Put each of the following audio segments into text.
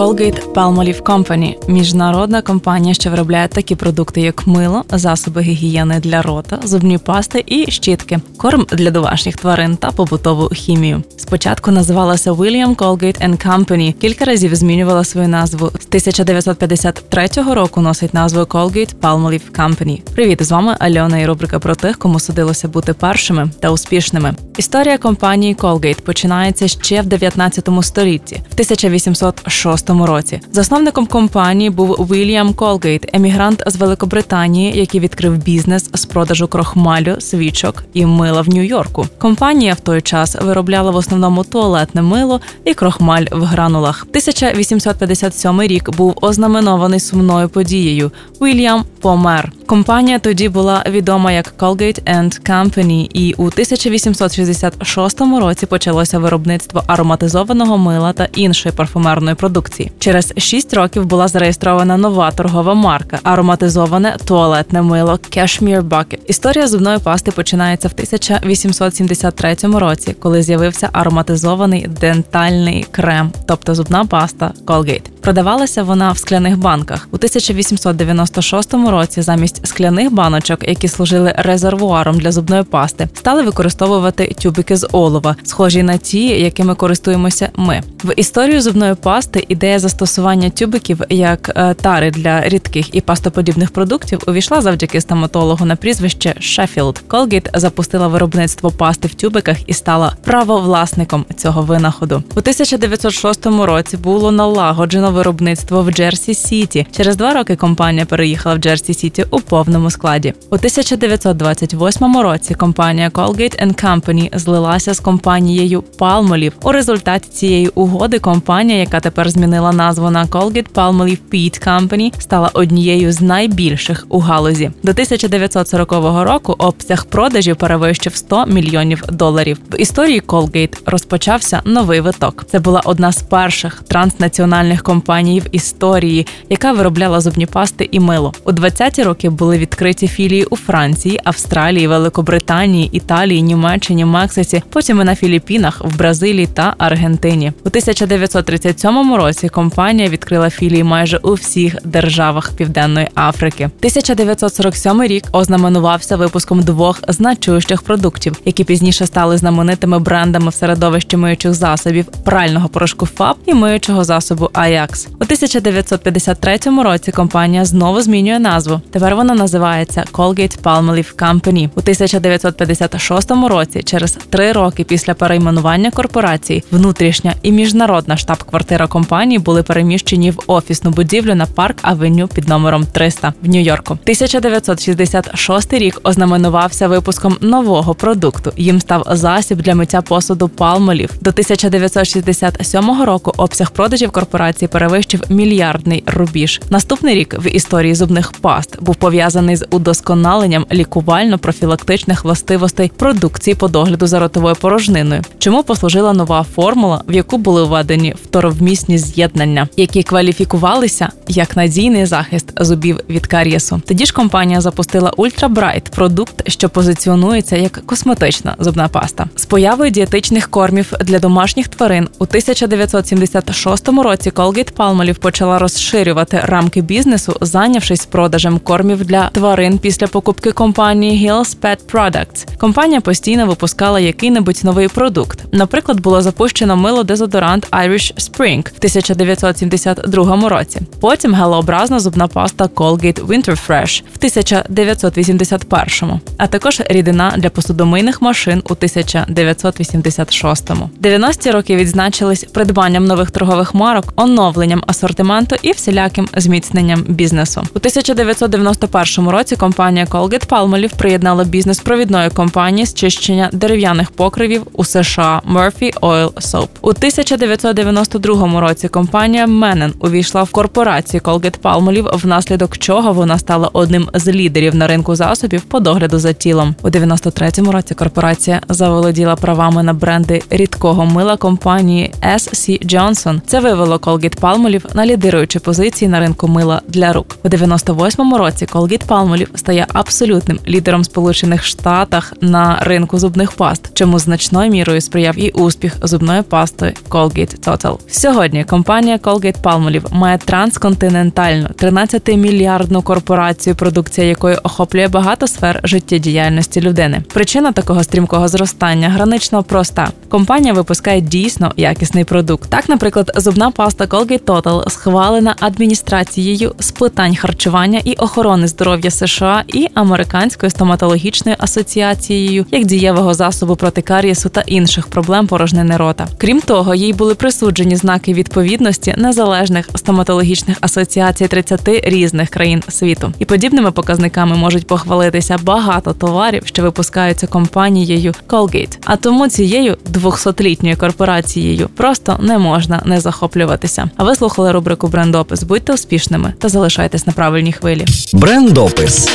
Colgate Palmolive Company – міжнародна компанія, що виробляє такі продукти, як мило, засоби гігієни для рота, зубні пасти і щітки, корм для домашніх тварин та побутову хімію. Спочатку називалася William Colgate Company, кілька разів змінювала свою назву. З 1953 року носить назву Colgate Palmolive Company. Привіт, з вами Альона і рубрика про тих, кому судилося бути першими та успішними. Історія компанії Colgate починається ще в 19 столітті, в 1806 році. Засновником компанії був Вільям Колгейт, емігрант з Великобританії, який відкрив бізнес з продажу крохмалю, свічок і мила в Нью-Йорку. Компанія в той час виробляла в основному туалетне мило і крохмаль в гранулах. 1857 рік був ознаменований сумною подією. Вільям помер. Компанія тоді була відома як Colgate and Company, і у 1866 році почалося виробництво ароматизованого мила та іншої парфумерної продукції. Через 6 років була зареєстрована нова торгова марка ароматизоване туалетне мило Cashmere Bucket. Історія зубної пасти починається в 1873 році, коли з'явився ароматизований дентальний крем, тобто зубна паста Colgate. Продавалася вона в скляних банках у 1896 році. Замість скляних баночок, які служили резервуаром для зубної пасти, стали використовувати тюбики з олова, схожі на ті, якими користуємося ми. В історію зубної пасти ідея застосування тюбиків як е, тари для рідких і пастоподібних продуктів увійшла завдяки стоматологу на прізвище Шеффілд. Colgate запустила виробництво пасти в тюбиках і стала правовласником цього винаходу. У 1906 році було налагоджено виробництво в Джерсі Сіті. Через два роки компанія переїхала в Джерсі Сіті у повному складі. У 1928 році компанія Colgate Company злилася з компанією Palmolive. У результаті цієї угоди компанія, яка тепер змінила назву на Colgate Palmolive Peat Company, стала однією з найбільших у галузі. До 1940 року обсяг продажів перевищив 100 мільйонів доларів. В історії Colgate розпочався новий виток. Це була одна з перших транснаціональних компаній в історії, яка виробляла зубні пасти і мило. У 20-ті роки були відкриті філії у Франції, Австралії, Великобританії, Італії, Німеччині, Мексиці, потім і на Філіппінах, в Бразилії та Аргентині. У 1937 році компанія відкрила філії майже у всіх державах Південної Африки. 1947 рік ознаменувався випуском двох значущих продуктів, які пізніше стали знаменитими брендами в середовищі миючих засобів прального порошку ФАБ і миючого засобу Ajax. У 1953 році компанія знову змінює назву. Тепер вона називається Colgate Palmolive Company. У 1956 році, через три роки після перейменування корпорації, внутрішня і міжнародна штаб-квартира компанії були переміщені в офісну будівлю на парк Авеню під номером 300 в Нью-Йорку. 1966 рік ознаменувався випуском нового продукту. Їм став засіб для миття посуду Palmolive. До 1967 року обсяг продажів корпорації перевищив мільярдний рубіж. Наступний рік в історії зубних паст був пов'язаний з удосконаленням лікувально-профілактичних властивостей продукції по догляду за ротовою порожниною. Чому послужила нова формула, в яку були введені второвмісні з'єднання, які кваліфікувалися як надійний захист зубів від карієсу. Тоді ж компанія запустила Ultra Bright – продукт, що позиціонується як косметична зубна паста. З появою дієтичних кормів для домашніх тварин у 1976 році Colgate Palmolive почала розширювати рамки бізнесу, зайнявшись продажем кормів для тварин після покупки компанії Hills Pet Products. Компанія постійно випускала який-небудь новий продукт. Наприклад, було запущено мило дезодорант Irish Spring в 1972 році. Потім гелообразна зубна паста Colgate Winter Fresh в 1981, а також рідина для посудомийних машин у 1986-му. 90-ті роки відзначились придбанням нових торгових марок, оновленням асортименту і всіляким зміцненням бізнесу. У 1991 році компанія Colgate Palmolive приєднала бізнес провідної компанії з чищення дерев'яних покривів у США Murphy Oil Soap. У 1992 році компанія Менен увійшла в корпорацію Colgate Palmolive, внаслідок чого вона стала одним з лідерів на ринку засобів по догляду за тілом. У 93-му році корпорація заволоділа правами на бренди рідкого мила компанії SC Johnson. Це вивело Colgate Palmolive на лідируючі позиції на ринку мила для рук. У 98-му році Colgate Palmolive стає абсолютним лідером Сполучених Штатах на ринку зубних паст, чому значною мірою сприяв і успіх зубної пасти Colgate Total. Сьогодні компанія Colgate Palmolive має трансконтинентальну 13-мільярдну корпорацію, продукція якої охоплює багато сфер життєдіяльності людини. Причина такого стрімкого зростання гранично проста. Компанія випускає дійсно якісний продукт. Так, наприклад, зубна паста Colgate Total схвалена адміністрацією з питань харчування і охорони здоров'я США і Американською стоматологічною асоціацією як дієвого засобу проти карієсу та інших проблем порожнини рота. Крім того, їй були присуджені знаки відповідності незалежних стоматологічних асоціацій 30 різних країн світу. І подібними показниками можуть похвалитися багато товарів, що випускаються компанією Colgate. А тому цією 200-літньою корпорацією просто не можна не захоплюватися. А ви слухали рубрику Брендопис. Будьте успішними та залишайтесь на правильній хвилі. Брендопис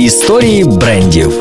історії брендів.